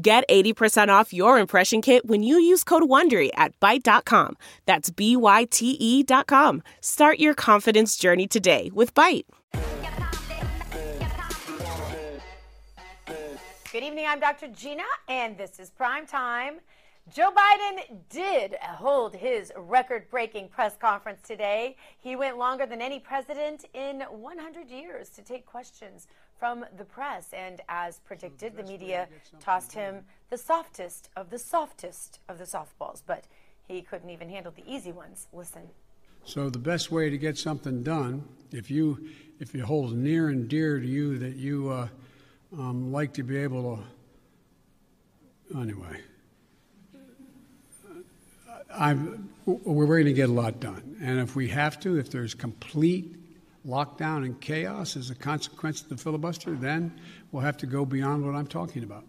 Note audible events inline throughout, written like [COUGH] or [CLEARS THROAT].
Get 80% off your impression kit when you use code WONDERY at Byte.com. That's B-Y-T-E dot com. Start your confidence journey today with Byte. Good evening, I'm Dr. Gina, and this is Prime Time. Joe Biden did hold his record breaking press conference today. He went longer than any president in 100 years to take questions from the press. And as predicted, the, the media tossed him the softest of the softest of the softballs. But he couldn't even handle the easy ones. Listen. So the best way to get something done, if you if it holds near and dear to you that you uh, um, like to be able to, anyway. I'm, we're going to get a lot done. And if we have to, if there's complete lockdown and chaos as a consequence of the filibuster, then we'll have to go beyond what I'm talking about.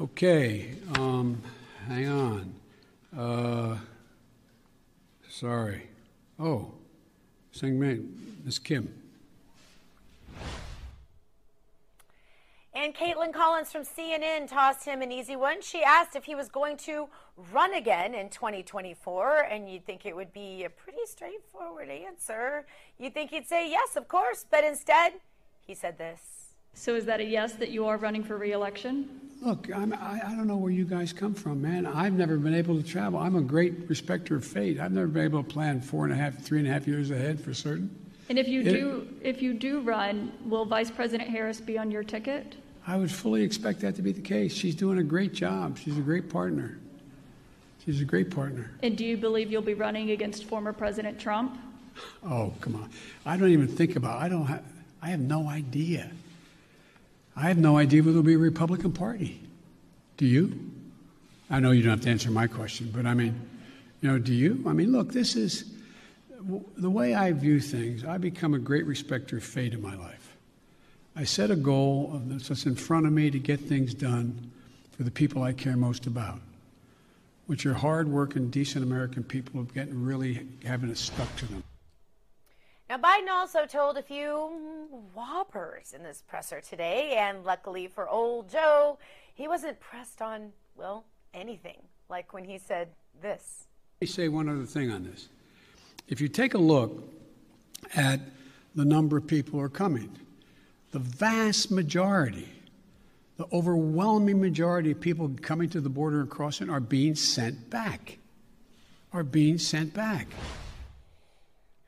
Okay, um, hang on. Uh, sorry. Oh, Seung Min Kim. And Kaitlan Collins from CNN tossed him an easy one. She asked if he was going to run again in 2024, and you'd think it would be a pretty straightforward answer. You'd think he'd say yes, of course, but instead, he said this. So is that a yes that you are running for reelection? Look, I'm, I, I don't know where you guys come from, man. I've never been able to travel. I'm a great respecter of fate. I've never been able to plan four and a half, three and a half years ahead for certain. And if you it, do, if you do run, will Vice President Harris be on your ticket? I would fully expect that to be the case. She's doing a great job. She's a great partner. She's a great partner. And do you believe you'll be running against former President Trump? Oh, come on. I don't even think about. I don't have I have no idea. I have no idea whether it'll be a Republican Party. Do you? I know you don't have to answer my question, but I mean, you know, do you? I mean, look, this is the way I view things, I become a great respecter of fate in my life. I set a goal of that's in front of me to get things done for the people I care most about, which are hardworking, decent American people who getting really having it stuck to them. Now, Biden also told a few whoppers in this presser today, and luckily for old Joe, he wasn't pressed on, well, anything, like when he said this. Let me say one other thing on this. If you take a look at the number of people who are coming, the vast majority, the overwhelming majority of people coming to the border and crossing are being sent back. Are being sent back.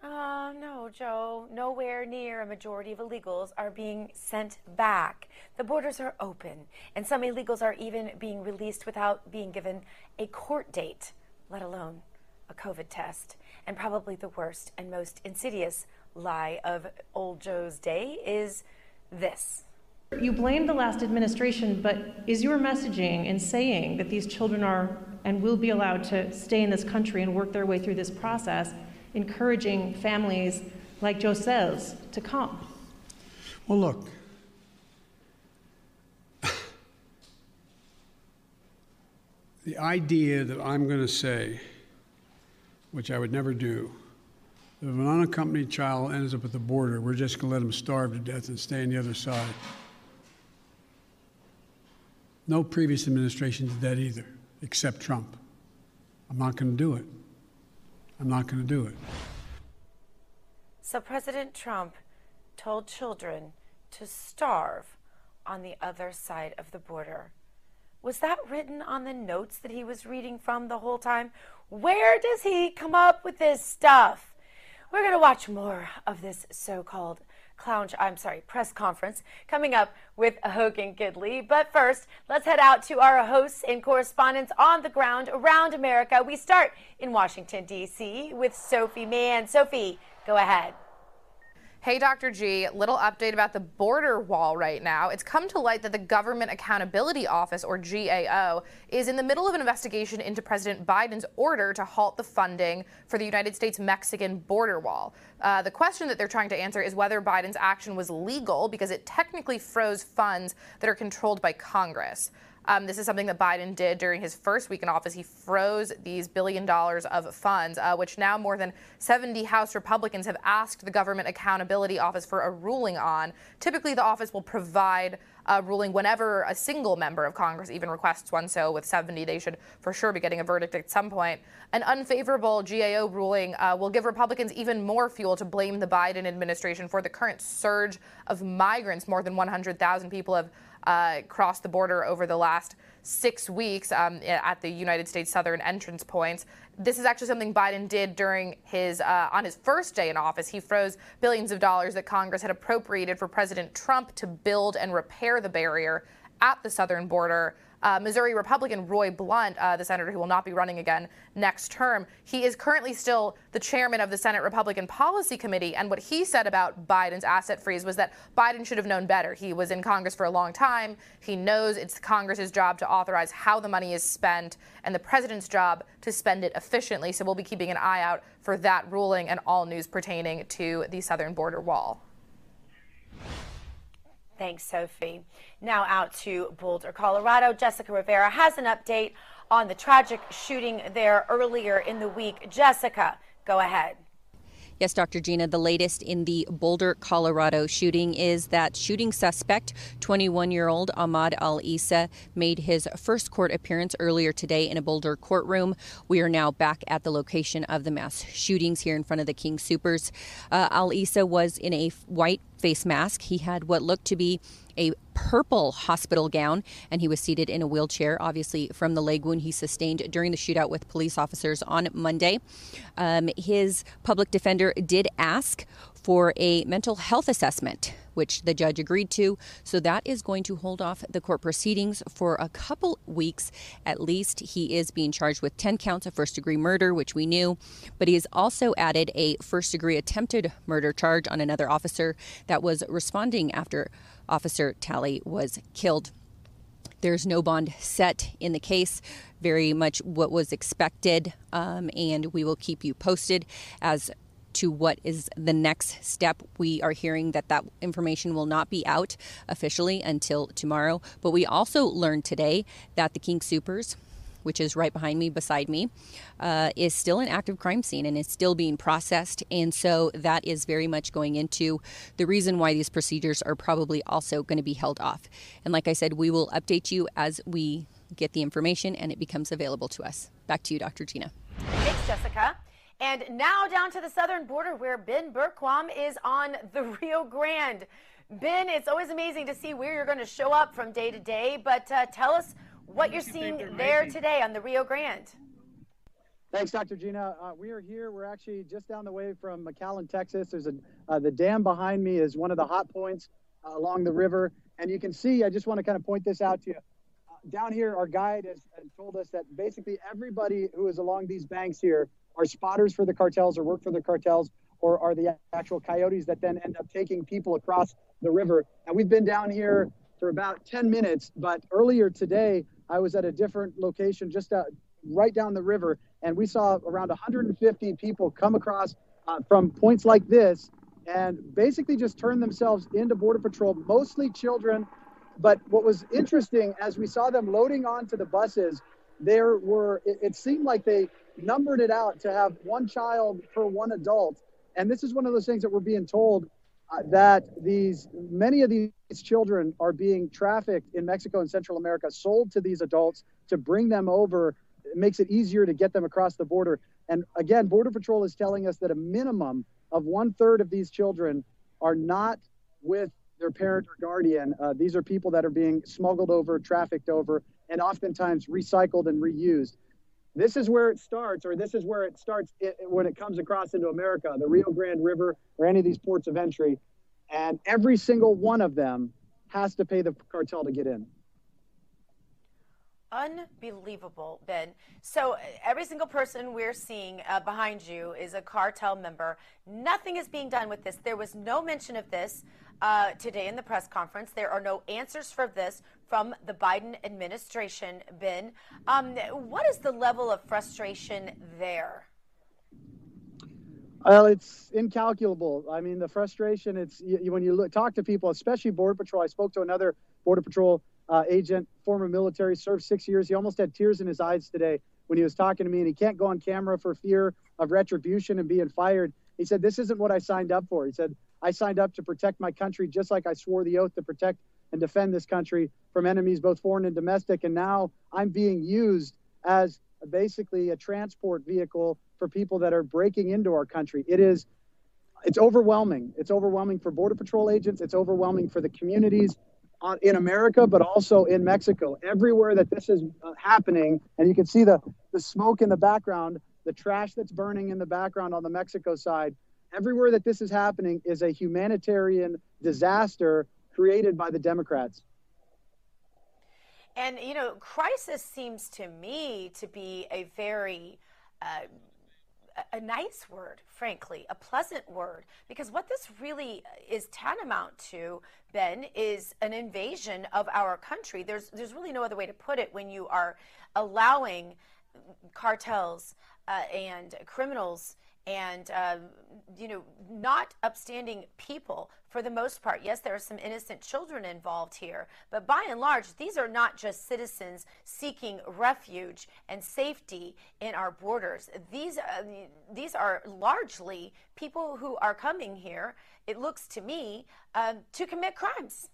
Oh, no, Joe. Nowhere near a majority of illegals are being sent back. The borders are open, and some illegals are even being released without being given a court date, let alone a COVID test. And probably the worst and most insidious lie of old Joe's day is this. You blame the last administration, but is your messaging in saying that these children are and will be allowed to stay in this country and work their way through this process, encouraging families like Joe to come? Well, look. [LAUGHS] the idea that I'm going to say which I would never do. If an unaccompanied child ends up at the border, we're just going to let them starve to death and stay on the other side. No previous administration did that either, except Trump. I'm not going to do it. I'm not going to do it. So President Trump told children to starve on the other side of the border. Was that written on the notes that he was reading from the whole time? Where does he come up with this stuff? We're going to watch more of this so called clown, I'm sorry, press conference coming up with Hogan Gidley. But first, let's head out to our hosts and correspondents on the ground around America. We start in Washington, D.C. with Sophie Mann. Sophie, go ahead. Hey, Dr. G, little update about the border wall right now. It's come to light that the Government Accountability Office, or GAO, is in the middle of an investigation into President Biden's order to halt the funding for the United States Mexican border wall. Uh, the question that they're trying to answer is whether Biden's action was legal because it technically froze funds that are controlled by Congress. Um, this is something that Biden did during his first week in office. He froze these billion dollars of funds, uh, which now more than 70 House Republicans have asked the Government Accountability Office for a ruling on. Typically, the office will provide a ruling whenever a single member of Congress even requests one. So with 70, they should for sure be getting a verdict at some point. An unfavorable GAO ruling uh, will give Republicans even more fuel to blame the Biden administration for the current surge of migrants. More than 100,000 people have uh, crossed the border over the last six weeks um, at the United States southern entrance points. This is actually something Biden did during his uh, on his first day in office. He froze billions of dollars that Congress had appropriated for President Trump to build and repair the barrier at the southern border uh, Missouri Republican Roy Blunt, uh, the senator who will not be running again next term, he is currently still the chairman of the Senate Republican Policy Committee. And what he said about Biden's asset freeze was that Biden should have known better. He was in Congress for a long time. He knows it's Congress's job to authorize how the money is spent and the president's job to spend it efficiently. So we'll be keeping an eye out for that ruling and all news pertaining to the southern border wall. Thanks, Sophie. Now out to Boulder, Colorado. Jessica Rivera has an update on the tragic shooting there earlier in the week. Jessica, go ahead. Yes, Dr. Gina, the latest in the Boulder, Colorado shooting is that shooting suspect, 21 year old Ahmad Al Issa, made his first court appearance earlier today in a Boulder courtroom. We are now back at the location of the mass shootings here in front of the King Soopers. Uh, Al Issa was in a white face mask. He had what looked to be a purple hospital gown, and he was seated in a wheelchair, obviously from the leg wound he sustained during the shootout with police officers on Monday. Um, his public defender did ask for a mental health assessment, which the judge agreed to. So that is going to hold off the court proceedings for a couple weeks at least. He is being charged with 10 counts of first degree murder, which we knew, but he has also added a first degree attempted murder charge on another officer that was responding after Officer Talley was killed. There's no bond set in the case, very much what was expected, um, and we will keep you posted as to what is the next step. We are hearing that that information will not be out officially until tomorrow, but we also learned today that the King Soopers, which is right behind me, beside me, uh, is still an active crime scene and is still being processed. And so that is very much going into the reason why these procedures are probably also going to be held off. And like I said, we will update you as we get the information and it becomes available to us. Back to you, Dr. Gina. Thanks, Jessica. And now down to the southern border where Ben Bergquam is on the [LAUGHS] Rio Grande. Ben, it's always amazing to see where you're going to show up from day to day, but uh, tell us what you're seeing there today on the Rio Grande. Thanks, Dr. Gina. Uh, we are here. We're actually just down the way from McAllen, Texas. There's a uh, the dam behind me is one of the hot points uh, along the river, and you can see. I just want to kind of point this out to you. Uh, down here, our guide has, has told us that basically everybody who is along these banks here are spotters for the cartels or work for the cartels or are the actual coyotes that then end up taking people across the river. And we've been down here for about 10 minutes, but earlier today, I was at a different location just uh, right down the river, and we saw around 150 people come across uh, from points like this and basically just turn themselves into Border Patrol, mostly children. But what was interesting as we saw them loading onto the buses, there were, it, it seemed like they numbered it out to have one child per one adult. And this is one of those things that we're being told uh, that these many of these children are being trafficked in Mexico and Central America, sold to these adults to bring them over. It makes it easier to get them across the border. And again, Border Patrol is telling us that a minimum of one third of these children are not with their parent or guardian. Uh, these are people that are being smuggled over, trafficked over, and oftentimes recycled and reused. This is where it starts, or this is where it starts it, when it comes across into America, the Rio Grande River, or any of these ports of entry. And every single one of them has to pay the cartel to get in. Unbelievable, Ben. So, every single person we're seeing uh, behind you is a cartel member. Nothing is being done with this. There was no mention of this uh, today in the press conference. There are no answers for this from the Biden administration, Ben. Um, what is the level of frustration there? Well, it's incalculable. I mean, the frustration. It's you, when you look, talk to people, especially Border Patrol. I spoke to another Border Patrol uh, agent, former military, served six years. He almost had tears in his eyes today when he was talking to me, and he can't go on camera for fear of retribution and being fired. He said, "This isn't what I signed up for." He said, "I signed up to protect my country, just like I swore the oath to protect and defend this country from enemies, both foreign and domestic. And now I'm being used as basically a transport vehicle for people that are breaking into our country. It is it's overwhelming. It's overwhelming for border patrol agents. It's overwhelming for the communities in America, but also in Mexico. Everywhere that this is uh, happening, and you can see the the smoke in the background, the trash that's burning in the background on the Mexico side. Everywhere that this is happening is a humanitarian disaster created by the Democrats. And you know, crisis seems to me to be a very uh, a nice word, frankly, a pleasant word, because what this really is tantamount to, Ben, is an invasion of our country. There's there's really no other way to put it when you are allowing cartels uh, and criminals and um, you know not upstanding people for the most part. Yes there are some innocent children involved here but by and large these are not just citizens seeking refuge and safety in our borders. These uh, these are largely people who are coming here it looks to me um, to commit crimes.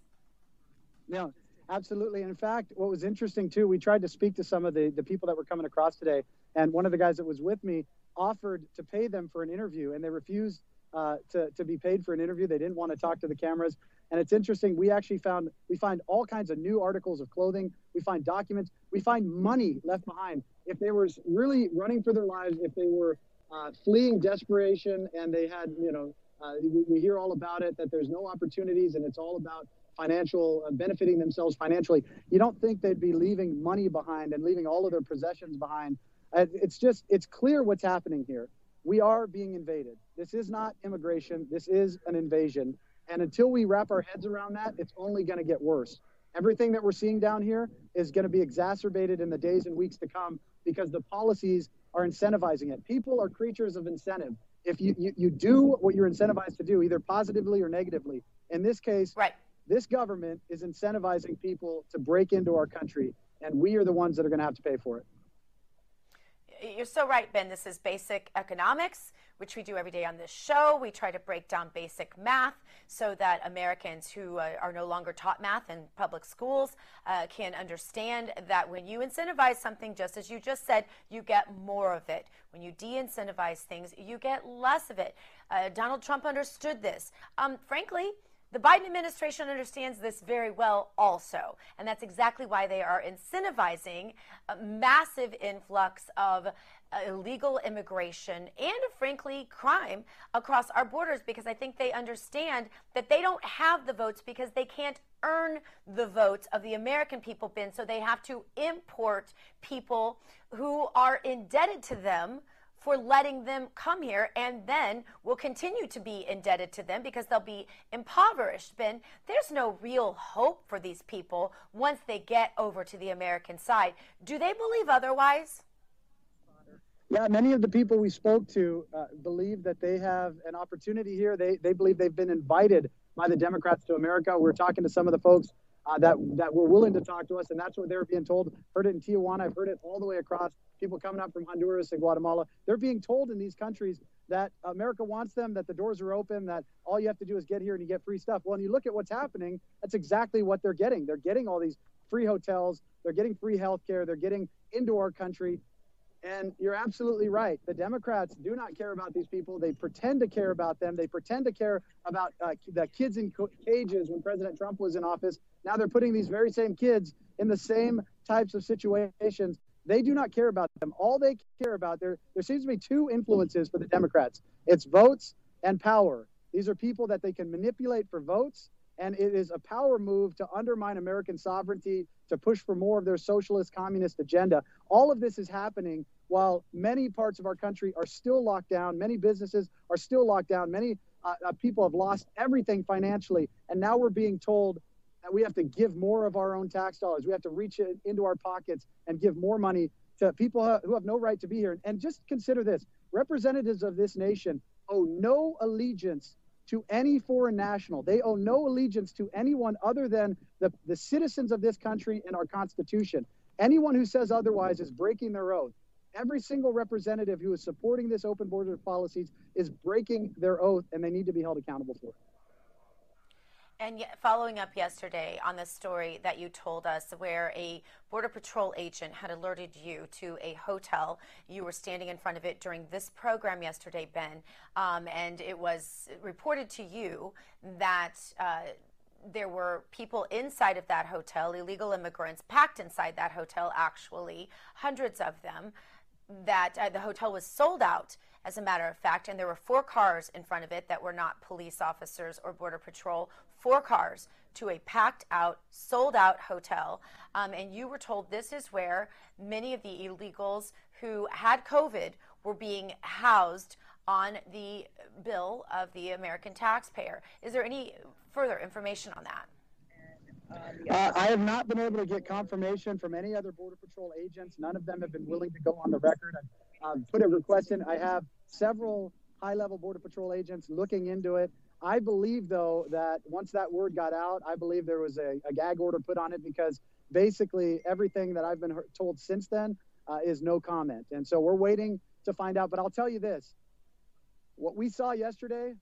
No absolutely. In fact what was interesting too we tried to speak to some of the, the people that were coming across today and one of the guys that was with me offered to pay them for an interview and they refused uh, to, to be paid for an interview. They didn't want to talk to the cameras. And it's interesting. We actually found we find all kinds of new articles of clothing. We find documents. We find money left behind. If they were really running for their lives, if they were uh, fleeing desperation, and they had, you know, uh, we, we, hear all about it that there's no opportunities, and it's all about financial uh, benefiting themselves financially. You don't think they'd be leaving money behind and leaving all of their possessions behind Uh, it's just, it's clear what's happening here. We are being invaded. This is not immigration. This is an invasion. And until we wrap our heads around that, it's only going to get worse. Everything that we're seeing down here is going to be exacerbated in the days and weeks to come because the policies are incentivizing it. People are creatures of incentive. If you, you, you do what you're incentivized to do, either positively or negatively, in this case, right. this government is incentivizing people to break into our country, and we are the ones that are going to have to pay for it you're so right, Ben. This is basic economics, which we do every day on this show. We try to break down basic math so that Americans who uh, are no longer taught math in public schools uh, can understand that when you incentivize something, just as you just said, you get more of it. When you de incentivize things, you get less of it. Uh, Donald Trump understood this. Um, frankly, the Biden administration understands this very well, also. And that's exactly why they are incentivizing a massive influx of uh, illegal immigration and, frankly, crime across our borders because I think they understand that they don't have the votes because they can't earn the votes of the American people, Ben. So they have to import people who are indebted to them for letting them come here and then will continue to be indebted to them because they'll be impoverished. Ben, there's no real hope for these people once they get over to the American side. Do they believe otherwise? Yeah, many of the people we spoke to uh, believe that they have an opportunity here. They, they believe they've been invited by the Democrats to America. We're talking to some of the folks uh, that that were willing to talk to us, and that's what they were being told. Heard it in Tijuana. I've heard it all the way across. People coming up from Honduras and Guatemala. They're being told in these countries that America wants them, that the doors are open, that all you have to do is get here and you get free stuff. Well, when you look at what's happening, that's exactly what they're getting. They're getting all these free hotels. They're getting free health care. They're getting into our country. And you're absolutely right. The Democrats do not care about these people. They pretend to care about them. They pretend to care about uh, the kids in cages when President Trump was in office. Now they're putting these very same kids in the same types of situations. They do not care about them. All they care about there there seems to be two influences for the Democrats. It's votes and power. These are people that they can manipulate for votes and it is a power move to undermine American sovereignty, to push for more of their socialist communist agenda. All of this is happening while many parts of our country are still locked down, many businesses are still locked down, many uh, uh, people have lost everything financially, and now we're being told that we have to give more of our own tax dollars. We have to reach into our pockets and give more money to people who have no right to be here. And just consider this representatives of this nation owe no allegiance to any foreign national. They owe no allegiance to anyone other than the, the citizens of this country and our Constitution. Anyone who says otherwise is breaking their oath. Every single representative who is supporting this open border policies is breaking their oath, and they need to be held accountable for it. And following up yesterday on the story that you told us, where a Border Patrol agent had alerted you to a hotel. You were standing in front of it during this program yesterday, Ben, um, and it was reported to you that. Uh, there were people inside of that hotel, illegal immigrants packed inside that hotel, actually, hundreds of them, that uh, the hotel was sold out as a matter of fact, and there were four cars in front of it that were not police officers or Border Patrol, four cars to a packed out, sold out hotel. Um, and you were told this is where many of the illegals who had COVID were being housed on the bill of the American taxpayer. Is there any further information on that? Uh, I have not been able to get confirmation from any other Border Patrol agents. None of them have been willing to go on the record. I've um, put a request in. I have several high level Border Patrol agents looking into it. I believe, though, that once that word got out, I believe there was a, a gag order put on it because basically everything that I've been told since then uh, is no comment. And so we're waiting to find out. But I'll tell you this what we saw yesterday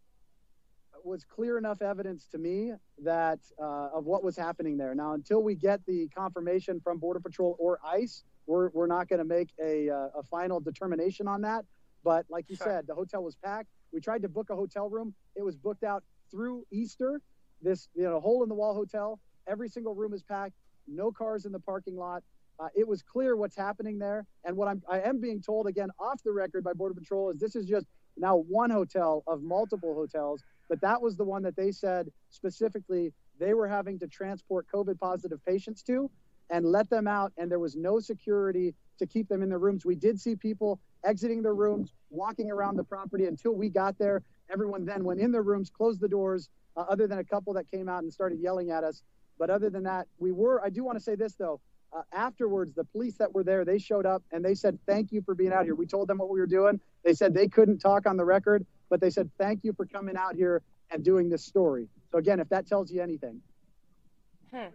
was clear enough evidence to me that uh, of what was happening there. Now, until we get the confirmation from Border Patrol or ICE, we're, we're not going to make a, uh, a final determination on that. But like you sure. said, the hotel was packed. We tried to book a hotel room. It was booked out through Easter. This you know hole in the wall hotel. Every single room is packed. No cars in the parking lot. Uh, it was clear what's happening there. And what I'm I am being told again off the record by Border Patrol is this is just now one hotel of multiple hotels. But that was the one that they said specifically they were having to transport COVID positive patients to and let them out. And there was no security to keep them in their rooms. We did see people exiting their rooms, walking around the property until we got there. Everyone then went in their rooms, closed the doors, uh, other than a couple that came out and started yelling at us. But other than that, we were, I do want to say this though. Uh, afterwards, the police that were there, they showed up and they said, Thank you for being out here. We told them what we were doing. They said they couldn't talk on the record, but they said, Thank you for coming out here and doing this story. So, again, if that tells you anything. Hmm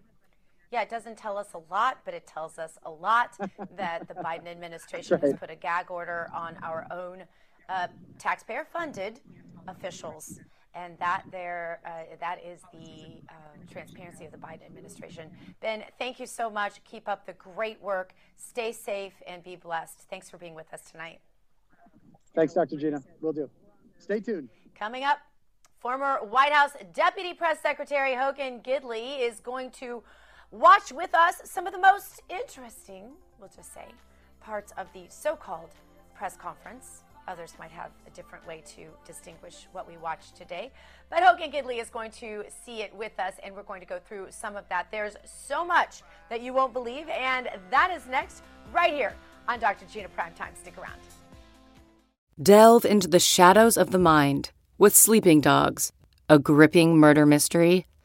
yeah, it doesn't tell us a lot, but it tells us a lot [LAUGHS] that the Biden administration right. has put a gag order on our own uh, taxpayer funded officials. And that there, uh, that is the uh, transparency of the Biden administration. Ben, thank you so much. Keep up the great work. Stay safe and be blessed. Thanks for being with us tonight. Thanks, Dr. Gina. Will do. Stay tuned. Coming up, former White House Deputy Press Secretary Hogan Gidley is going to Watch with us some of the most interesting, we'll just say, parts of the so called press conference. Others might have a different way to distinguish what we watched today. But Hogan Gidley is going to see it with us, and we're going to go through some of that. There's so much that you won't believe, and that is next right here on Dr. Gina Primetime. Stick around. Delve into the shadows of the mind with Sleeping Dogs, a gripping murder mystery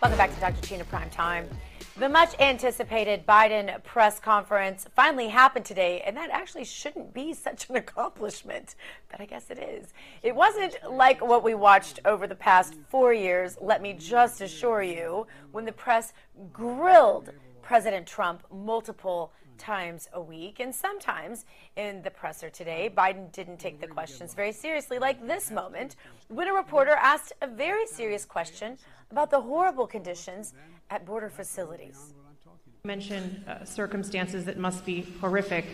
Welcome back to Dr. Gina Prime Time. The much anticipated Biden press conference finally happened today, and that actually shouldn't be such an accomplishment, but I guess it is. It wasn't like what we watched over the past four years, let me just assure you, when the press grilled President Trump multiple times a week. And sometimes in the presser today, Biden didn't take the questions very seriously, like this moment when a reporter asked a very serious question about the horrible conditions at border facilities. You mentioned uh, circumstances that must be horrific.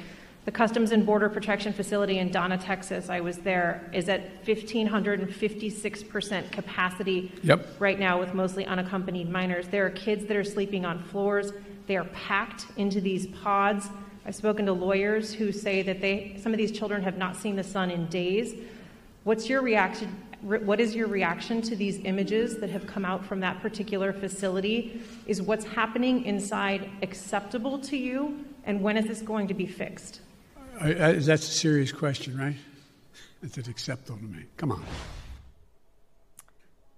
The Customs and Border Protection Facility in Donna, Texas, I was there, is at 1,556% capacity Yep. right now with mostly unaccompanied minors. There are kids that are sleeping on floors. They are packed into these pods. I've spoken to lawyers who say that they, some of these children have not seen the sun in days. What's your reaction? What is your reaction to these images that have come out from that particular facility? Is what's happening inside acceptable to you? And when is this going to be fixed? Uh, uh, That's a serious question, right? Is it acceptable to me? Come on.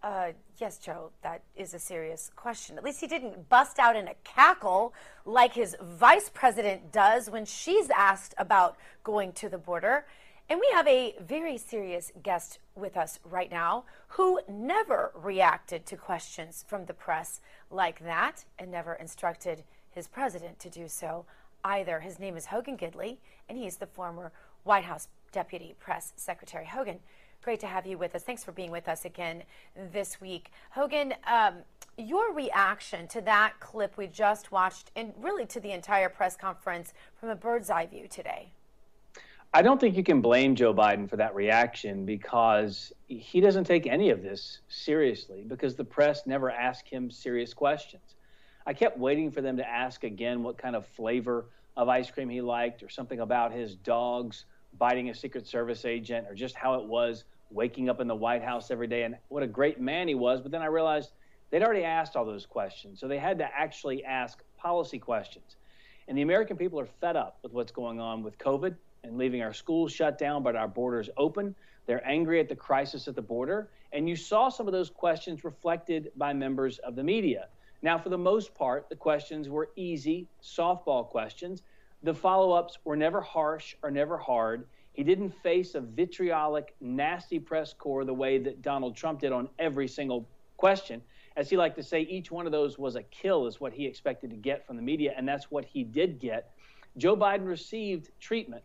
Uh, yes, Joe, that is a serious question. At least he didn't bust out in a cackle like his vice president does when she's asked about going to the border. And we have a very serious guest with us right now who never reacted to questions from the press like that and never instructed his president to do so either. His name is Hogan Gidley, and he's the former White House Deputy Press Secretary. Hogan, great to have you with us. Thanks for being with us again this week. Hogan, um, your reaction to that clip we just watched, and really to the entire press conference from a bird's eye view today. I don't think you can blame Joe Biden for that reaction because he doesn't take any of this seriously because the press never asked him serious questions. I kept waiting for them to ask again what kind of flavor of ice cream he liked or something about his dogs biting a Secret Service agent or just how it was waking up in the White House every day and what a great man he was. But then I realized they'd already asked all those questions. So they had to actually ask policy questions. And the American people are fed up with what's going on with COVID and leaving our schools shut down, but our borders open. They're angry at the crisis at the border. And you saw some of those questions reflected by members of the media. Now, for the most part, the questions were easy, softball questions. The follow ups were never harsh or never hard. He didn't face a vitriolic, nasty press corps the way that Donald Trump did on every single question. As he liked to say, each one of those was a kill, is what he expected to get from the media, and that's what he did get. Joe Biden received treatment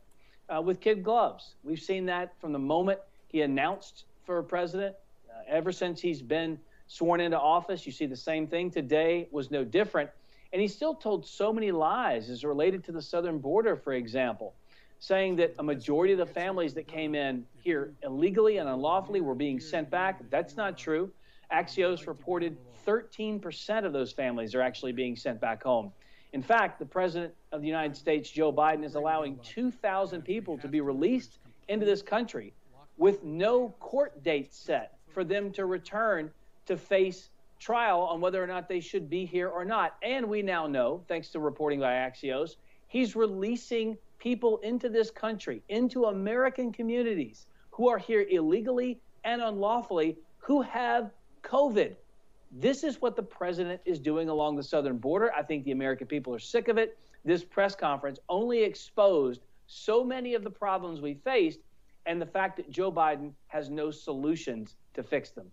uh, with kid gloves. We've seen that from the moment he announced for president. Uh, ever since he's been sworn into office, you see the same thing. Today was no different. And he still told so many lies as related to the southern border, for example, saying that a majority of the families that came in here illegally and unlawfully were being sent back. That's not true. Axios reported 13% of those families are actually being sent back home. In fact, the President of the United States, Joe Biden, is allowing 2,000 people to be released into this country with no court date set for them to return to face trial on whether or not they should be here or not. And we now know, thanks to reporting by Axios, he's releasing people into this country, into American communities who are here illegally and unlawfully who have COVID. This is what the president is doing along the southern border. I think the American people are sick of it. This press conference only exposed so many of the problems we faced and the fact that Joe Biden has no solutions to fix them.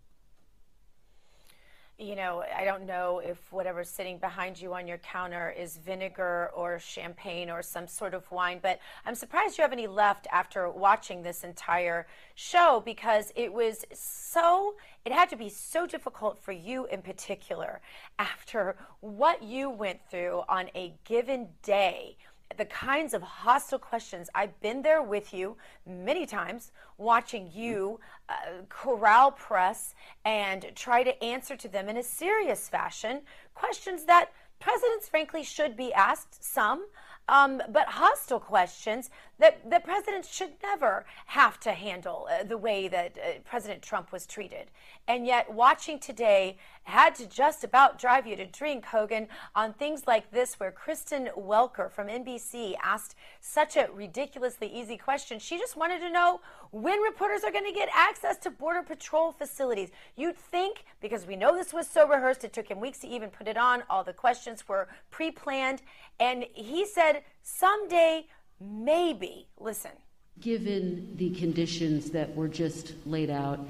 You know, I don't know if whatever's sitting behind you on your counter is vinegar or champagne or some sort of wine, but I'm surprised you have any left after watching this entire show because it was so, it had to be so difficult for you in particular after what you went through on a given day the kinds of hostile questions. I've been there with you many times, watching you uh, corral press and try to answer to them in a serious fashion. Questions that presidents, frankly, should be asked, some, um, but hostile questions that, the presidents should never have to handle uh, the way that uh, President Trump was treated. And yet, watching today had to just about drive you to drink, Hogan, on things like this, where Kristen Welker from NBC asked such a ridiculously easy question. She just wanted to know when reporters are going to get access to Border Patrol facilities. You'd think, because we know this was so rehearsed, it took him weeks to even put it on, all the questions were pre planned. And he said, someday, maybe. Listen. Given the conditions that were just laid out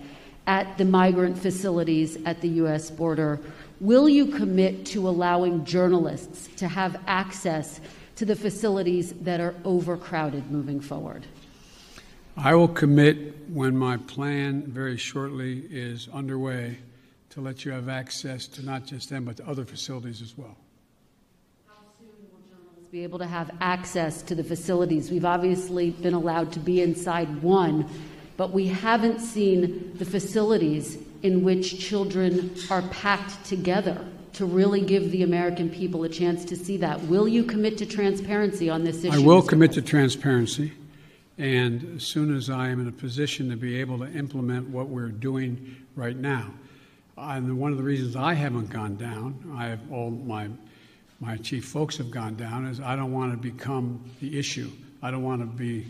at the migrant facilities at the U.S. border, will you commit to allowing journalists to have access to the facilities that are overcrowded moving forward? I will commit when my plan very shortly is underway to let you have access to not just them, but to other facilities as well. How soon will journalists be able to have access to the facilities. We've obviously been allowed to be inside one, but we haven't seen the facilities in which children are packed together to really give the American people a chance to see that. Will you commit to transparency on this issue? I will Mr. commit to transparency. And as soon as I am in a position to be able to implement what we're doing right now, and one of the reasons I haven't gone down, I have all my my chief folks have gone down, is I don't want to become the issue. I don't want to be,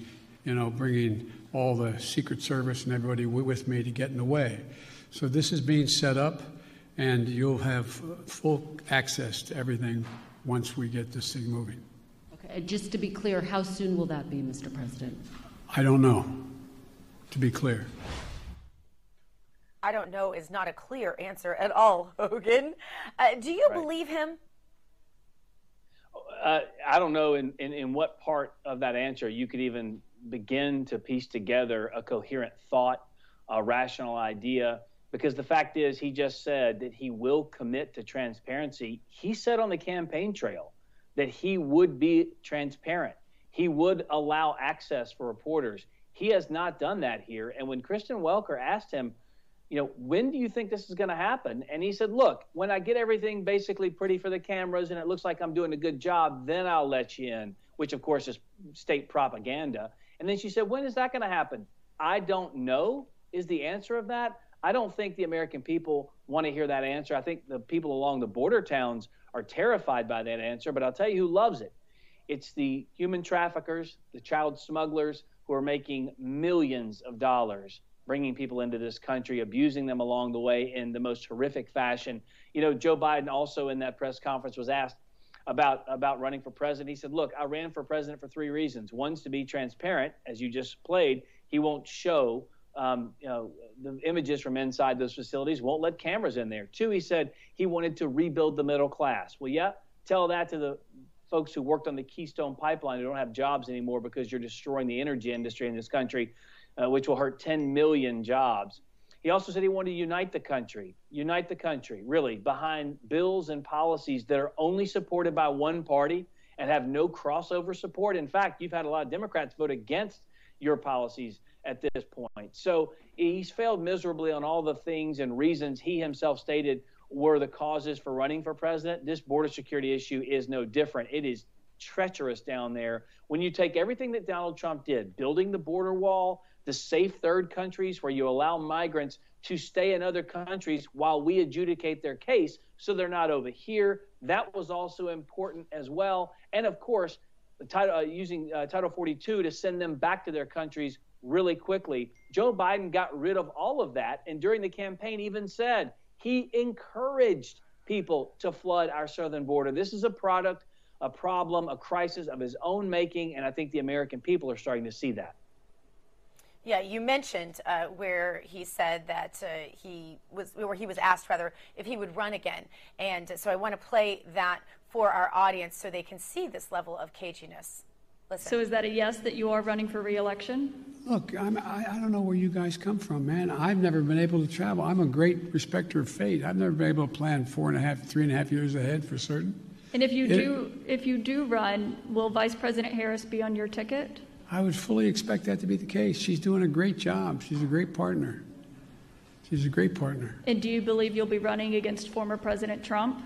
you know, bringing all the Secret Service and everybody with me to get in the way. So this is being set up, and you'll have full access to everything once we get this thing moving. Okay, just to be clear, how soon will that be, Mr. President? I don't know, to be clear. I don't know is not a clear answer at all, [LAUGHS] Hogan. Uh, do you Right. believe him? uh, I don't know in, in, in what part of that answer you could even begin to piece together a coherent thought, a rational idea. Because the fact is, he just said that he will commit to transparency. He said on the campaign trail that he would be transparent. He would allow access for reporters. He has not done that here. And when Kristen Welker asked him, you know, when do you think this is going to happen? And he said, look, when I get everything basically pretty for the cameras and it looks like I'm doing a good job, then I'll let you in, which of course is state propaganda. And then she said, when is that going to happen? I don't know, is the answer of that. I don't think the American people want to hear that answer. I think the people along the border towns are terrified by that answer, but I'll tell you who loves it. It's the human traffickers, the child smugglers who are making millions of dollars bringing people into this country, abusing them along the way in the most horrific fashion. You know, Joe Biden also in that press conference was asked about about running for president. He said, "Look, I ran for president for three reasons. One's to be transparent, as you just played. He won't show." Um, you know, the images from inside those facilities won't let cameras in there. Two, he said he wanted to rebuild the middle class. Well, yeah, tell that to the folks who worked on the Keystone Pipeline who don't have jobs anymore because you're destroying the energy industry in this country, uh, which will hurt 10 million jobs. He also said he wanted to unite the country, unite the country, really, behind bills and policies that are only supported by one party and have no crossover support. In fact, you've had a lot of Democrats vote against your policies at this point. So he's failed miserably on all the things and reasons he himself stated were the causes for running for president. This border security issue is no different. It is treacherous down there. When you take everything that Donald Trump did, building the border wall, the safe third countries where you allow migrants to stay in other countries while we adjudicate their case so they're not over here, that was also important as well. And of course, title, uh, using uh, Title 42 to send them back to their countries really quickly. Joe Biden got rid of all of that, and during the campaign, even said he encouraged people to flood our southern border. This is a product, a problem, a crisis of his own making, and I think the American people are starting to see that. Yeah, you mentioned uh, where he said that uh, he was, where he was asked rather if he would run again, and so I want to play that for our audience so they can see this level of caginess. Listen. So is that a yes that you are running for reelection? Look, I'm, I, I don't know where you guys come from, man. I've never been able to travel. I'm a great respecter of fate. I've never been able to plan four and a half, three and a half years ahead for certain. And if you It- do, if you do run, will Vice President Harris be on your ticket? I would fully expect that to be the case. She's doing a great job. She's a great partner. She's a great partner. And do you believe you'll be running against former President Trump?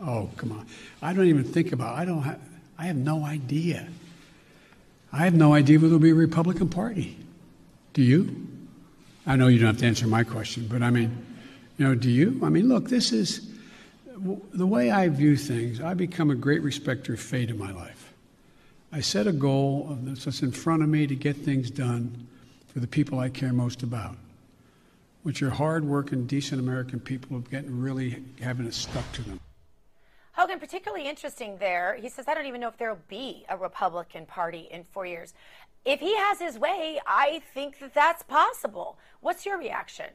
Oh, come on. I don't even think about I don't have I have no idea. I have no idea whether there'll be a Republican Party. Do you? I know you don't have to answer my question, but I mean, you know, do you? I mean, look, this is the way I view things. I become a great respecter of fate in my life. I set a goal of this that's in front of me to get things done for the people I care most about, which are hard-working, decent American people who are getting really having it stuck to them. Hogan, particularly interesting there. He says, I don't even know if there'll be a Republican Party in four years. If he has his way, I think that that's possible. What's your reaction?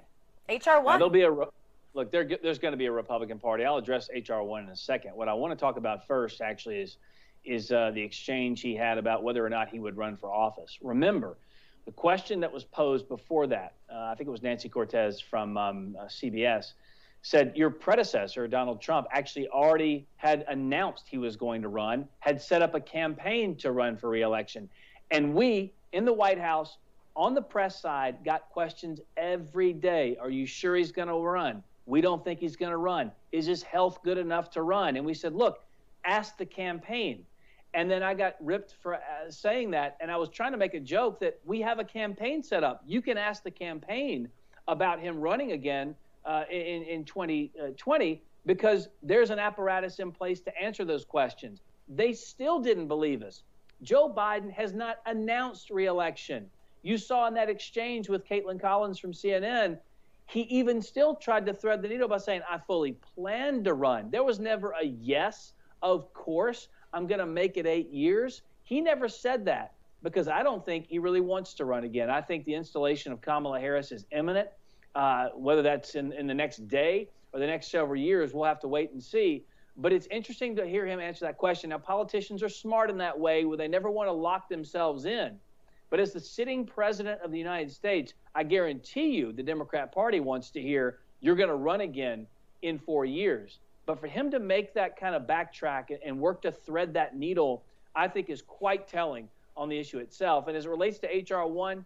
HR Now, one. there'll be a re- look. There, there's going to be a Republican Party. I'll address HR one in a second. What I want to talk about first, actually, is is uh, the exchange he had about whether or not he would run for office. Remember, the question that was posed before that, uh, I think it was Nancy Cordes from um, uh, CBS, said your predecessor, Donald Trump, actually already had announced he was going to run, had set up a campaign to run for reelection. And we in the White House, on the press side, got questions every day. Are you sure he's going to run? We don't think he's going to run. Is his health good enough to run? And we said, look, ask the campaign. And then I got ripped for uh, saying that. And I was trying to make a joke that we have a campaign set up. You can ask the campaign about him running again uh, in, in 2020 uh, because there's an apparatus in place to answer those questions. They still didn't believe us. Joe Biden has not announced reelection. You saw in that exchange with Kaitlan Collins from CNN, he even still tried to thread the needle by saying, I fully planned to run. There was never a yes, of course, I'm going to make it eight years. He never said that because I don't think he really wants to run again. I think the installation of Kamala Harris is imminent. Uh, whether that's in, in the next day or the next several years, we'll have to wait and see. But it's interesting to hear him answer that question. Now, politicians are smart in that way where they never want to lock themselves in. But as the sitting president of the United States, I guarantee you the Democrat Party wants to hear you're going to run again in four years. But for him to make that kind of backtrack and work to thread that needle, I think is quite telling on the issue itself. And as it relates to H.R. 1,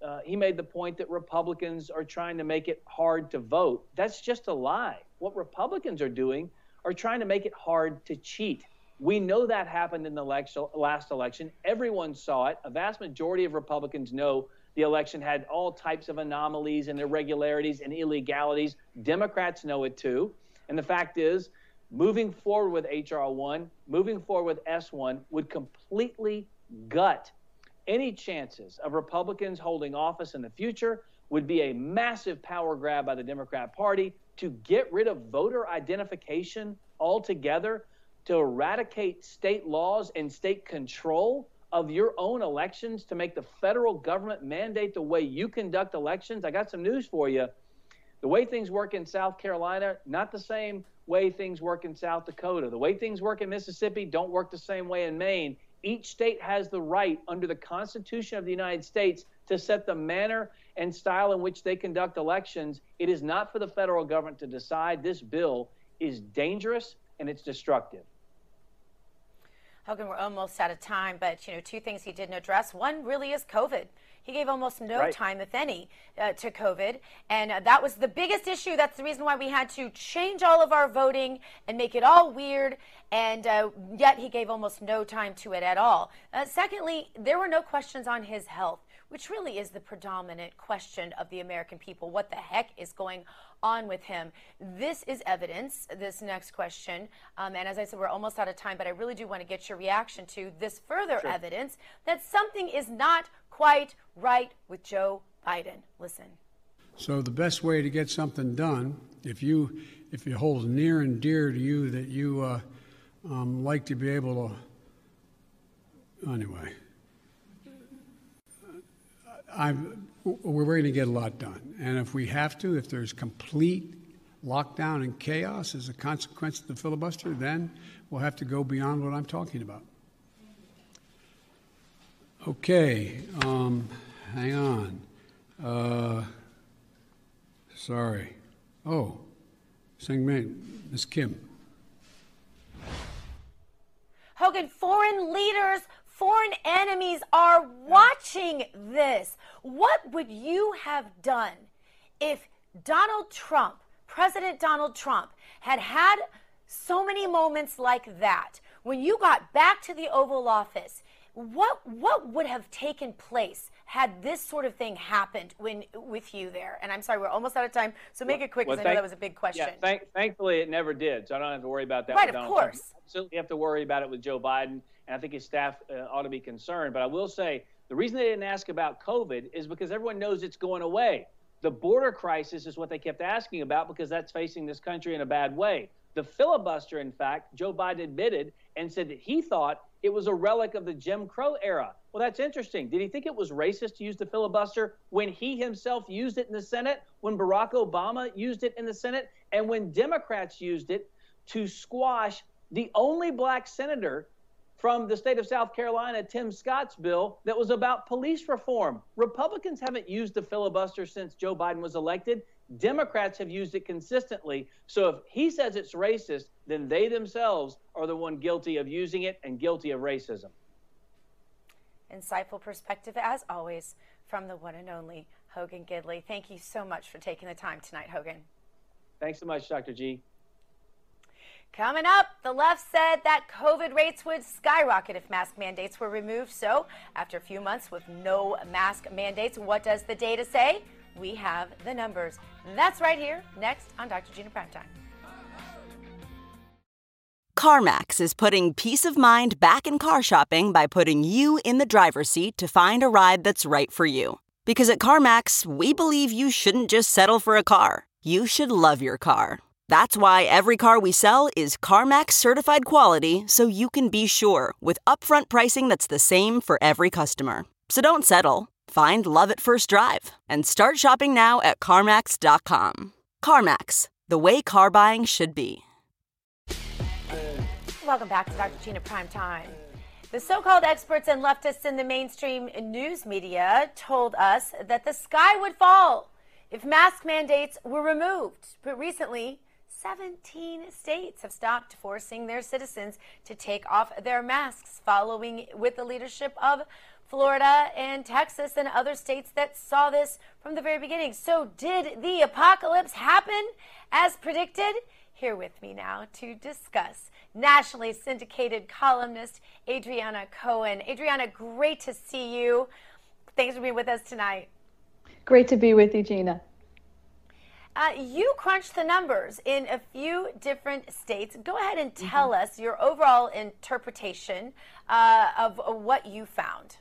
uh, he made the point that Republicans are trying to make it hard to vote. That's just a lie. What Republicans are doing are trying to make it hard to cheat. We know that happened in the last election. Everyone saw it. A vast majority of Republicans know the election had all types of anomalies and irregularities and illegalities. Democrats know it too. And the fact is, moving forward with H.R. 1, moving forward with S1 would completely gut any chances of Republicans holding office in the future would be a massive power grab by the Democrat Party to get rid of voter identification altogether, to eradicate state laws and state control of your own elections, to make the federal government mandate the way you conduct elections. I got some news for you. The way things work in South Carolina, not the same way things work in South Dakota. The way things work in Mississippi don't work the same way in Maine. Each state has the right under the Constitution of the United States to set the manner and style in which they conduct elections. It is not for the federal government to decide. This bill is dangerous and it's destructive. Hogan, we're almost out of time, but you know, two things he didn't address. One really is COVID. He gave almost no right. time, if any, uh, to COVID. And uh, that was the biggest issue. That's the reason why we had to change all of our voting and make it all weird. And uh, yet he gave almost no time to it at all. Uh, secondly, there were no questions on his health which really is the predominant question of the American people. What the heck is going on with him? This is evidence, this next question. Um, and as I said, we're almost out of time, but I really do want to get your reaction to this further sure. evidence that something is not quite right with Joe Biden. Listen. So the best way to get something done, if you if it holds near and dear to you that you uh, um, like to be able to, anyway, I'm, we're going to get a lot done. And if we have to, if there's complete lockdown and chaos as a consequence of the filibuster, then we'll have to go beyond what I'm talking about. Okay, um, hang on. Uh, sorry. Oh, Seung Min, Miss Kim. Hogan, foreign leaders Foreign enemies are watching this. What would you have done if Donald Trump, President Donald Trump, had had so many moments like that? When you got back to the Oval Office, what what would have taken place had this sort of thing happened when with you there? And I'm sorry, we're almost out of time, so make it quick because well, I know that was a big question. Yeah, thank, thankfully, it never did, so I don't have to worry about that. Right, of Donald course. Trump. Absolutely, have to worry about it with Joe Biden and I think his staff uh, ought to be concerned. But I will say the reason they didn't ask about COVID is because everyone knows it's going away. The border crisis is what they kept asking about because that's facing this country in a bad way. The filibuster, in fact, Joe Biden admitted and said that he thought it was a relic of the Jim Crow era. Well, that's interesting. Did he think it was racist to use the filibuster when he himself used it in the Senate, when Barack Obama used it in the Senate, and when Democrats used it to squash the only black senator from the state of South Carolina, Tim Scott's bill that was about police reform. Republicans haven't used the filibuster since Joe Biden was elected. Democrats have used it consistently. So if he says it's racist, then they themselves are the one guilty of using it and guilty of racism. Insightful perspective, as always, from the one and only Hogan Gidley. Thank you so much for taking the time tonight, Hogan. Thanks so much, Dr. G. Coming up, the left said that COVID rates would skyrocket if mask mandates were removed. So, after a few months with no mask mandates, what does the data say? We have the numbers. That's right here, next on Dr. Gina Primetime. CarMax is putting peace of mind back in car shopping by putting you in the driver's seat to find a ride that's right for you. Because at CarMax, we believe you shouldn't just settle for a car, you should love your car. That's why every car we sell is CarMax certified quality so you can be sure with upfront pricing that's the same for every customer. So don't settle. Find love at first drive and start shopping now at CarMax.com. CarMax, the way car buying should be. Welcome back to Dr. Gina Prime Time. The so called experts and leftists in the mainstream news media told us that the sky would fall if mask mandates were removed. But recently, 17 states have stopped forcing their citizens to take off their masks, following with the leadership of Florida and Texas and other states that saw this from the very beginning. So, did the apocalypse happen as predicted? Here with me now to discuss nationally syndicated columnist Adriana Cohen. Adriana, great to see you. Thanks for being with us tonight. Great to be with you, Gina. Uh, you crunched the numbers in a few different states. Go ahead and tell mm-hmm. us your overall interpretation uh, of, what you found.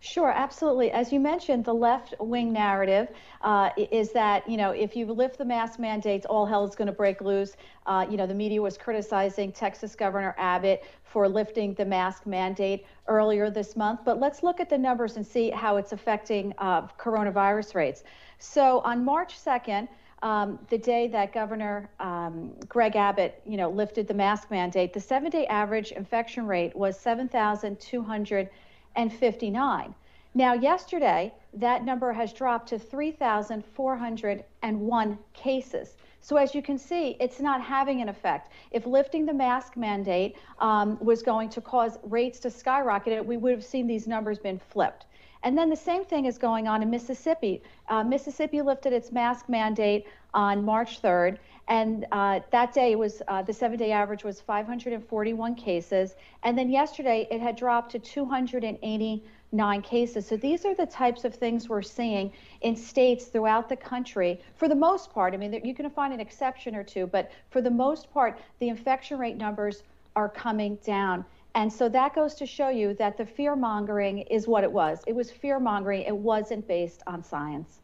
Sure, absolutely. As you mentioned, the left wing narrative uh, is that, you know, if you lift the mask mandates, all hell is going to break loose. Uh, you know, the media was criticizing Texas Governor Abbott for lifting the mask mandate earlier this month. But let's look at the numbers and see how it's affecting uh, coronavirus rates. So on March 2nd, um, the day that Governor um, Greg Abbott, you know, lifted the mask mandate, the seven-day average infection rate was 7,259. Now, yesterday, that number has dropped to 3,401 cases. So, as you can see, it's not having an effect. If lifting the mask mandate um, was going to cause rates to skyrocket, we would have seen these numbers been flipped. And then the same thing is going on in Mississippi. Uh, Mississippi lifted its mask mandate on March 3rd, and uh, that day was uh, the seven-day average was 541 cases, and then yesterday it had dropped to 289 cases. So these are the types of things we're seeing in states throughout the country. For the most part, I mean, you can find an exception or two, but for the most part, the infection rate numbers are coming down. And so that goes to show you that the fear mongering is what it was. It was fear mongering, it wasn't based on science.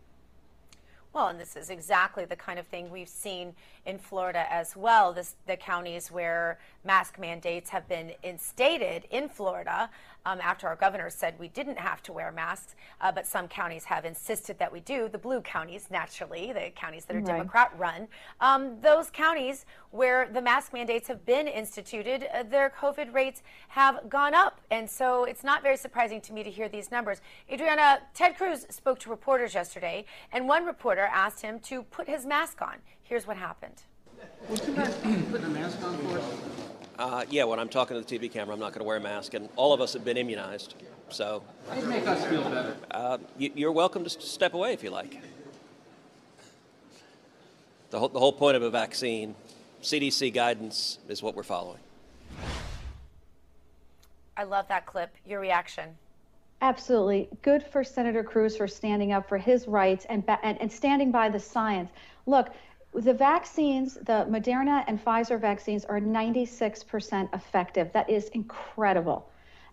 Well, and this is exactly the kind of thing we've seen in Florida as well. This, the counties where mask mandates have been instated in Florida um, after our governor said we didn't have to wear masks, uh, but some counties have insisted that we do. The blue counties, naturally, the counties that are right. Democrat run, um, those counties where the mask mandates have been instituted, uh, their COVID rates have gone up. And so it's not very surprising to me to hear these numbers. Adriana, Ted Cruz spoke to reporters yesterday, and one reporter asked him to put his mask on. Here's what happened. Would you guys put a mask on for us? Uh, yeah, when I'm talking to the TV camera, I'm not going to wear a mask, and all of us have been immunized. So, it make us feel better. Uh, you, are welcome to step away if you like. The whole, the whole point of a vaccine, CDC guidance, is what we're following. I love that clip. Your reaction? Absolutely. Good for Senator Cruz for standing up for his rights and, and, and standing by the science. Look, the vaccines, the Moderna and Pfizer vaccines are 96% effective. That is incredible.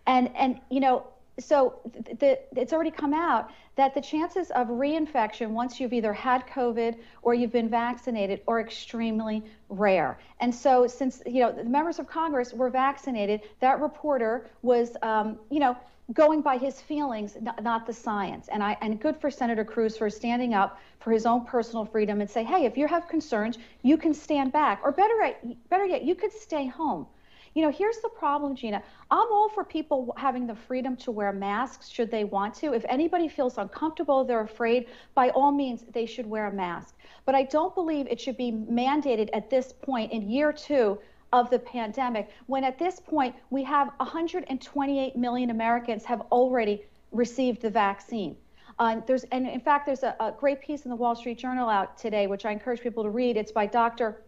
And, and you know, so the, it's already come out that the chances of reinfection once you've either had COVID or you've been vaccinated are extremely rare. And so, since you know the members of Congress were vaccinated, that reporter was, um, you know, going by his feelings, not the science. And I and good for Senator Cruz for standing up for his own personal freedom and say, hey, if you have concerns, you can stand back, or better better yet, you could stay home. You know, here's the problem, Gina. I'm all for people having the freedom to wear masks should they want to. If anybody feels uncomfortable, they're afraid, by all means, they should wear a mask. But I don't believe it should be mandated at this point in year two of the pandemic, when at this point we have 128 million Americans have already received the vaccine. Uh, there's, and in fact, there's a, a, great piece in the Wall Street Journal out today, which I encourage people to read. It's by Dr.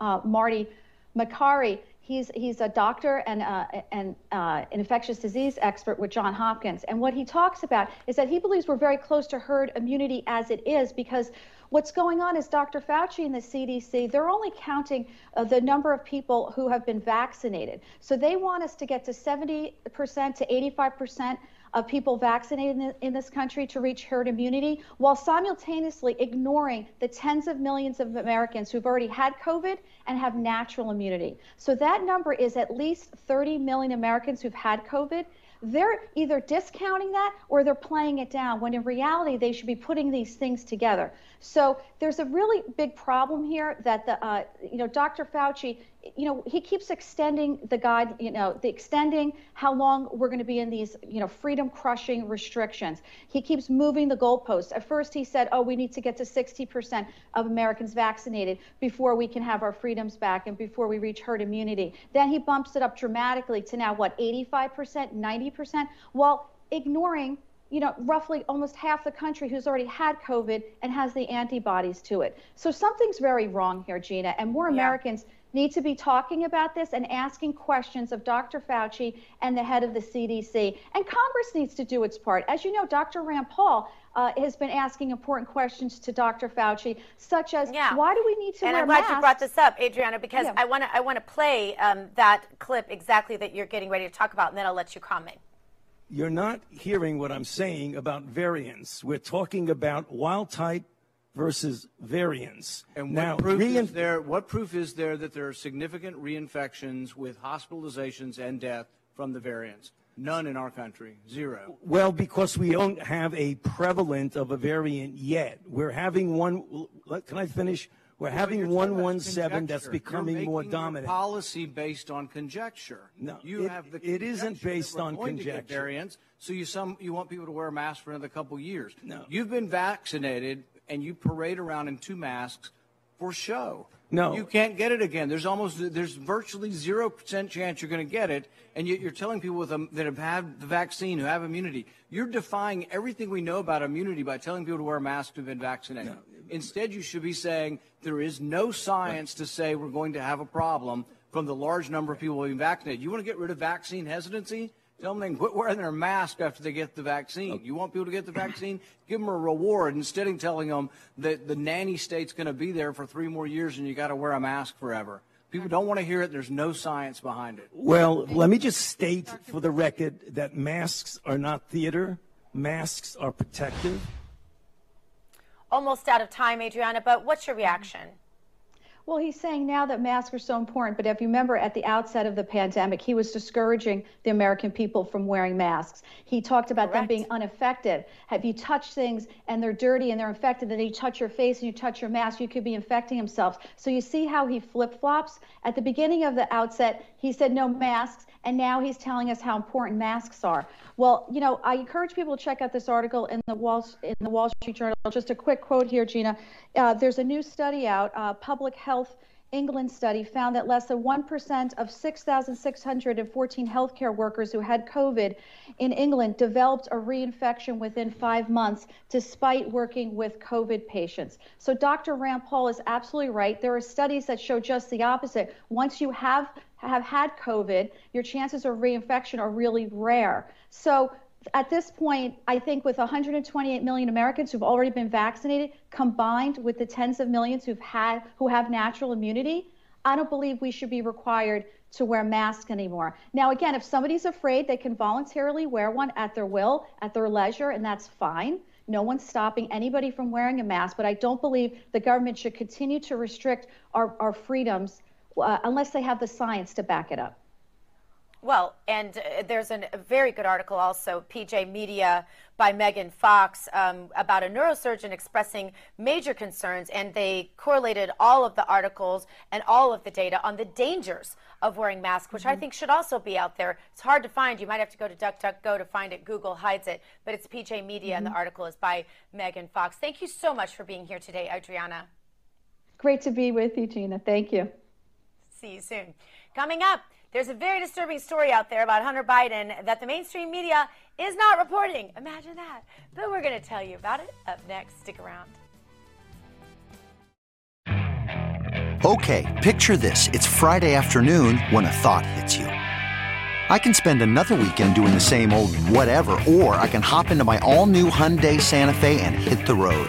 Uh, Marty Makary. He's, he's a doctor and, uh, and uh, an infectious disease expert with John Hopkins. And what he talks about is that he believes we're very close to herd immunity as it is because What's going on is Dr. Fauci and the CDC, they're only counting uh, the number of people who have been vaccinated. So they want us to get to 70% to 85% of people vaccinated in, in, this country to reach herd immunity, while simultaneously ignoring the tens of millions of Americans who've already had COVID and have natural immunity. So that number is at least 30 million Americans who've had COVID they're either discounting that or they're playing it down when in reality they should be putting these things together. So there's a really big problem here that the uh, you know Dr. Fauci you know he keeps extending the guide you know the extending how long we're going to be in these you know freedom crushing restrictions he keeps moving the goalposts at first he said oh we need to get to 60% of americans vaccinated before we can have our freedoms back and before we reach herd immunity then he bumps it up dramatically to now what 85% 90% while ignoring you know, roughly almost half the country who's already had COVID and has the antibodies to it. So something's very wrong here, Gina, and more yeah. Americans need to be talking about this and asking questions of Dr. Fauci and the head of the CDC. And Congress needs to do its part. As you know, Dr. Rand Paul uh, has been asking important questions to Dr. Fauci, such as yeah. why do we need to and wear I'm glad masks? you brought this up, Adriana, because yeah. I want to I want to play um, that clip exactly that you're getting ready to talk about, and then I'll let you comment. You're not hearing what I'm saying about variants. We're talking about wild type versus variants. And now, what proof is there? What proof is there that there are significant reinfections with hospitalizations and death from the variants? None in our country. Zero. Well, because we don't have a prevalent of a variant yet. We're having one. Can I finish? We're having 117 that's becoming more dominant. policy based on conjecture. No, you it, have the it isn't based on conjecture. variants, so you some you want people to wear a mask for another couple years. No, you've been vaccinated and you parade around in two masks for show. No. You can't get it again. There's almost, there's virtually 0% chance you're going to get it. And yet you're telling people with a, that have had the vaccine, who have immunity, you're defying everything we know about immunity by telling people to wear a mask who've been vaccinated. No. Instead, you should be saying there is no science to say we're going to have a problem from the large number of people being vaccinated. You want to get rid of vaccine hesitancy? Tell them they can quit wearing their mask after they get the vaccine. Okay. You want people to get the vaccine? [CLEARS THROAT] Give them a reward instead of telling them that the nanny state's going to be there for three more years and you got to wear a mask forever. People don't want to hear it. There's no science behind it. Well, let me just state for the record that masks are not theater. Masks are protective. Almost out of time, Adriana, but what's your reaction? Well, he's saying now that masks are so important, but if you remember at the outset of the pandemic, he was discouraging the American people from wearing masks. He talked about Correct. them being unaffected. Have you touched things and they're dirty and they're infected, then you touch your face and you touch your mask, you could be infecting himself. So you see how he flip flops? At the beginning of the outset, he said no masks, and now he's telling us how important masks are. Well, you know, I encourage people to check out this article in the Wall in the Wall Street Journal. Just a quick quote here, Gina. Uh, there's a new study out, uh, Public Health England study found that less than 1% of 6,614 healthcare workers who had COVID in England developed a reinfection within five months, despite working with COVID patients. So Dr. Rand Paul is absolutely right. There are studies that show just the opposite. Once you have have had COVID, your chances of reinfection are really rare. So at this point, I think with 128 million Americans who've already been vaccinated, combined with the tens of millions who've had who have natural immunity, I don't believe we should be required to wear masks anymore. Now, again, if somebody's afraid, they can voluntarily wear one at their will, at their leisure, and that's fine. No one's stopping anybody from wearing a mask, but I don't believe the government should continue to restrict our, our freedoms uh, unless they have the science to back it up. Well, and uh, there's an, a very good article also, PJ Media by Megan Fox, um, about a neurosurgeon expressing major concerns, and they correlated all of the articles and all of the data on the dangers of wearing masks, which mm-hmm. I think should also be out there. It's hard to find. You might have to go to DuckDuckGo to find it. Google hides it, but it's PJ Media, mm-hmm. and the mm-hmm. article is by Megan Fox. Thank you so much for being here today, Adriana. Great to be with you, Gina. Thank you. See you soon. Coming up. There's a very disturbing story out there about Hunter Biden that the mainstream media is not reporting. Imagine that. But we're going to tell you about it up next. Stick around. Okay, picture this. It's Friday afternoon when a thought hits you. I can spend another weekend doing the same old whatever, or I can hop into my all new Hyundai Santa Fe and hit the road.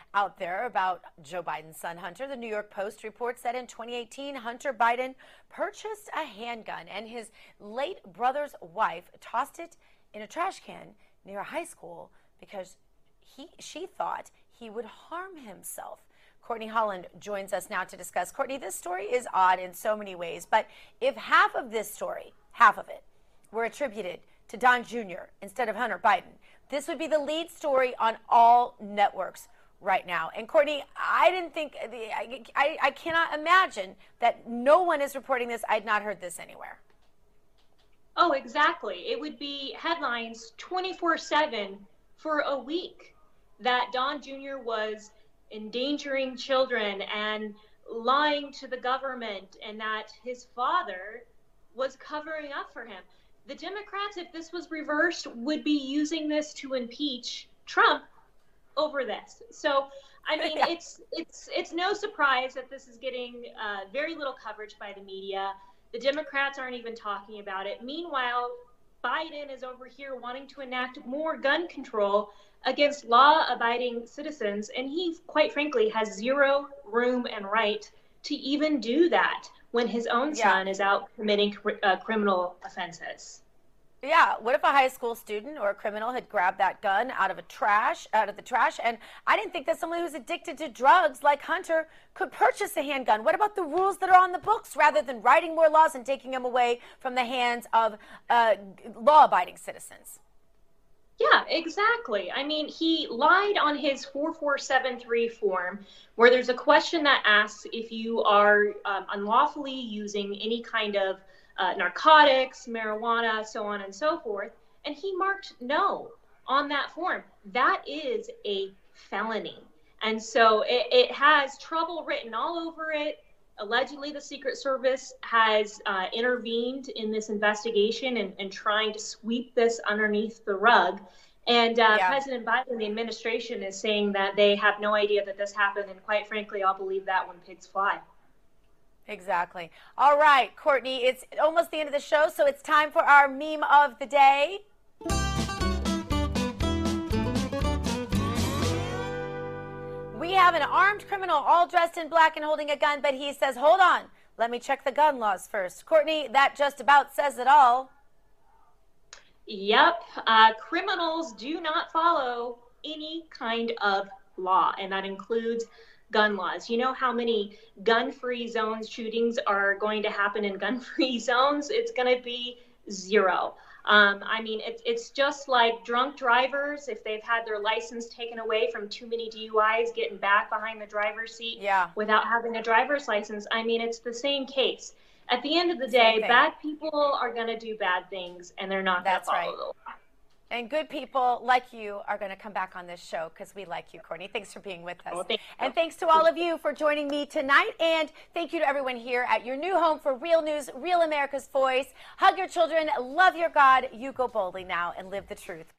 out there about Joe Biden's son Hunter. The New York Post reports that in 2018, Hunter Biden purchased a handgun and his late brother's wife tossed it in a trash can near a high school because he, she thought he would harm himself. Courtney Holland joins us now to discuss. Courtney, this story is odd in so many ways, but if half of this story, half of it, were attributed to Don Jr. instead of Hunter Biden, this would be the lead story on all networks right now. And Courtney, I didn't think, I, I, I cannot imagine that no one is reporting this. I'd not heard this anywhere. Oh, exactly. It would be headlines 24 7 for a week that Don Jr. was endangering children and lying to the government and that his father was covering up for him. The Democrats, if this was reversed, would be using this to impeach Trump over this. So, I mean, yeah. [LAUGHS] it's it's it's no surprise that this is getting uh, very little coverage by the media. The Democrats aren't even talking about it. Meanwhile, Biden is over here wanting to enact more gun control against law abiding citizens. And he, quite frankly, has zero room and right to even do that when his own yeah. son is out committing uh, criminal offenses. Yeah, what if a high school student or a criminal had grabbed that gun out of a trash, out of the trash, and I didn't think that someone who's addicted to drugs like Hunter could purchase a handgun. What about the rules that are on the books rather than writing more laws and taking them away from the hands of uh, law-abiding citizens? Yeah, exactly. I mean, he lied on his 4473 form where there's a question that asks if you are um, unlawfully using any kind of uh, narcotics, marijuana, so on and so forth. And he marked no on that form. That is a felony. And so it, it has trouble written all over it. Allegedly, the Secret Service has uh, intervened in this investigation and, and, trying to sweep this underneath the rug. And uh, yeah. President Biden, the administration, is saying that they have no idea that this happened. And quite frankly, I'll believe that when pigs fly. Exactly. All right, Courtney, it's almost the end of the show, so it's time for our meme of the day. We have an armed criminal all dressed in black and holding a gun, but he says, hold on, let me check the gun laws first. Courtney, that just about says it all. Yep. Uh, criminals do not follow any kind of law, and that includes gun laws. You know how many gun free zones shootings are going to happen in gun free [LAUGHS] zones? It's going to be zero. Um, I mean, it, it's just like drunk drivers, if they've had their license taken away from too many DUIs, getting back behind the driver's seat yeah. without having a driver's license. I mean, it's the same case. At the end of the day, bad people are going to do bad things and they're not going to follow right. the law. And good people like you are going to come back on this show because we like you, Courtney. Thanks for being with us. Oh, thank and thanks to all of you for joining me tonight. And thank you to everyone here at your new home for Real News, Real America's Voice. Hug your children, love your God. You go boldly now and live the truth.